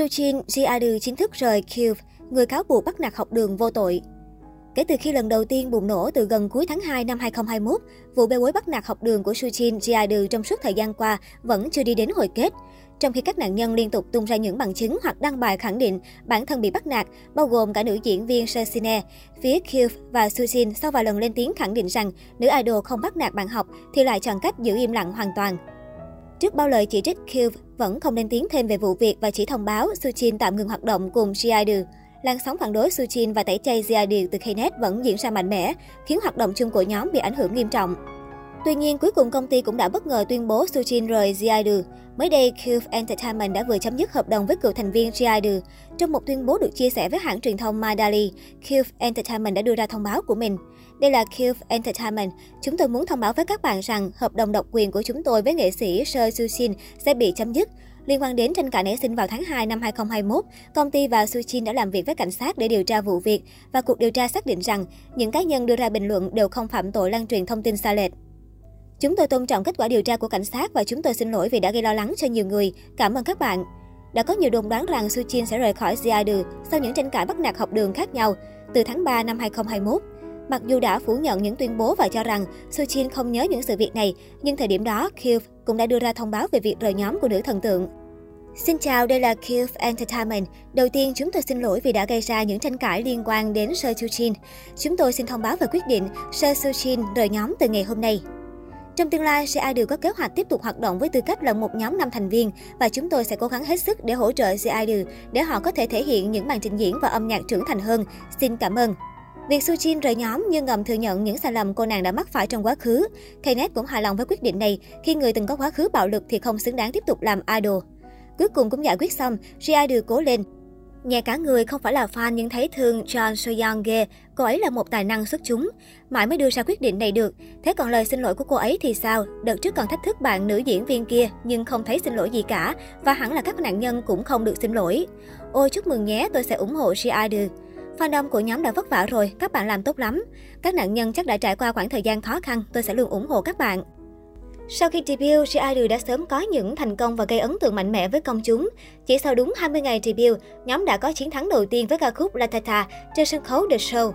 Sujin Jiadu chính thức rời Cube, người cáo buộc bắt nạt học đường vô tội. Kể từ khi lần đầu tiên bùng nổ từ gần cuối tháng 2 năm 2021, vụ bê bối bắt nạt học đường của Sujin Jiadu trong suốt thời gian qua vẫn chưa đi đến hồi kết. Trong khi các nạn nhân liên tục tung ra những bằng chứng hoặc đăng bài khẳng định bản thân bị bắt nạt, bao gồm cả nữ diễn viên Sesine, phía Cube và Sujin sau vài lần lên tiếng khẳng định rằng nữ idol không bắt nạt bạn học thì lại chọn cách giữ im lặng hoàn toàn. Trước bao lời chỉ trích, Cube vẫn không lên tiếng thêm về vụ việc và chỉ thông báo Sujin tạm ngừng hoạt động cùng Jiadu. Làn sóng phản đối Sujin và tẩy chay Jiadu từ Knet vẫn diễn ra mạnh mẽ, khiến hoạt động chung của nhóm bị ảnh hưởng nghiêm trọng. Tuy nhiên, cuối cùng công ty cũng đã bất ngờ tuyên bố Sujin rời Jiadu. Mới đây, Cube Entertainment đã vừa chấm dứt hợp đồng với cựu thành viên Jiadu. Trong một tuyên bố được chia sẻ với hãng truyền thông Madali, Cube Entertainment đã đưa ra thông báo của mình. Đây là Cube Entertainment. Chúng tôi muốn thông báo với các bạn rằng hợp đồng độc quyền của chúng tôi với nghệ sĩ Seo Sujin sẽ bị chấm dứt. Liên quan đến tranh cãi nảy sinh vào tháng 2 năm 2021, công ty và Sujin đã làm việc với cảnh sát để điều tra vụ việc và cuộc điều tra xác định rằng những cá nhân đưa ra bình luận đều không phạm tội lan truyền thông tin sai lệch. Chúng tôi tôn trọng kết quả điều tra của cảnh sát và chúng tôi xin lỗi vì đã gây lo lắng cho nhiều người. Cảm ơn các bạn. Đã có nhiều đồn đoán rằng Sujin sẽ rời khỏi Ziadu sau những tranh cãi bắt nạt học đường khác nhau từ tháng 3 năm 2021. Mặc dù đã phủ nhận những tuyên bố và cho rằng Sujin không nhớ những sự việc này, nhưng thời điểm đó, Cube cũng đã đưa ra thông báo về việc rời nhóm của nữ thần tượng. Xin chào, đây là Cube Entertainment. Đầu tiên, chúng tôi xin lỗi vì đã gây ra những tranh cãi liên quan đến Seo Sujin. Chúng tôi xin thông báo về quyết định Seo Sujin rời nhóm từ ngày hôm nay. Trong tương lai, CI đều có kế hoạch tiếp tục hoạt động với tư cách là một nhóm năm thành viên và chúng tôi sẽ cố gắng hết sức để hỗ trợ CI để họ có thể thể hiện những màn trình diễn và âm nhạc trưởng thành hơn. Xin cảm ơn. Việc Sujin rời nhóm nhưng ngầm thừa nhận những sai lầm cô nàng đã mắc phải trong quá khứ. Knet cũng hài lòng với quyết định này khi người từng có quá khứ bạo lực thì không xứng đáng tiếp tục làm idol. Cuối cùng cũng giải quyết xong, Ji cố lên. Nghe cả người không phải là fan nhưng thấy thương John Soyoung ghê, cô ấy là một tài năng xuất chúng. Mãi mới đưa ra quyết định này được. Thế còn lời xin lỗi của cô ấy thì sao? Đợt trước còn thách thức bạn nữ diễn viên kia nhưng không thấy xin lỗi gì cả. Và hẳn là các nạn nhân cũng không được xin lỗi. Ôi chúc mừng nhé, tôi sẽ ủng hộ Ji Fandom của nhóm đã vất vả rồi, các bạn làm tốt lắm. Các nạn nhân chắc đã trải qua khoảng thời gian khó khăn, tôi sẽ luôn ủng hộ các bạn. Sau khi debut, G-Idol đã sớm có những thành công và gây ấn tượng mạnh mẽ với công chúng. Chỉ sau đúng 20 ngày debut, nhóm đã có chiến thắng đầu tiên với ca khúc Latata trên sân khấu The Show.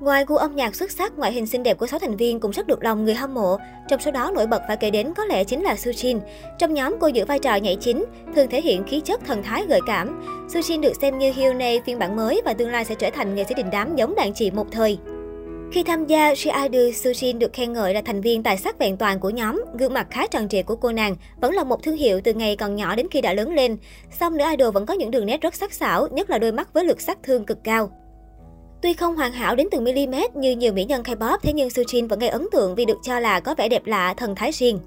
Ngoài gu âm nhạc xuất sắc, ngoại hình xinh đẹp của 6 thành viên cũng rất được lòng người hâm mộ. Trong số đó nổi bật phải kể đến có lẽ chính là Sujin. Trong nhóm cô giữ vai trò nhảy chính, thường thể hiện khí chất thần thái gợi cảm. Sujin được xem như Hyunei phiên bản mới và tương lai sẽ trở thành nghệ sĩ đình đám giống đàn chị một thời. Khi tham gia, Ji-idol Sujin được khen ngợi là thành viên tài sắc vẹn toàn của nhóm. Gương mặt khá tròn trịa của cô nàng vẫn là một thương hiệu từ ngày còn nhỏ đến khi đã lớn lên. Song nữ idol vẫn có những đường nét rất sắc sảo, nhất là đôi mắt với lực sát thương cực cao. Tuy không hoàn hảo đến từng mm như nhiều mỹ nhân K-pop, thế nhưng Sujin vẫn gây ấn tượng vì được cho là có vẻ đẹp lạ, thần thái riêng.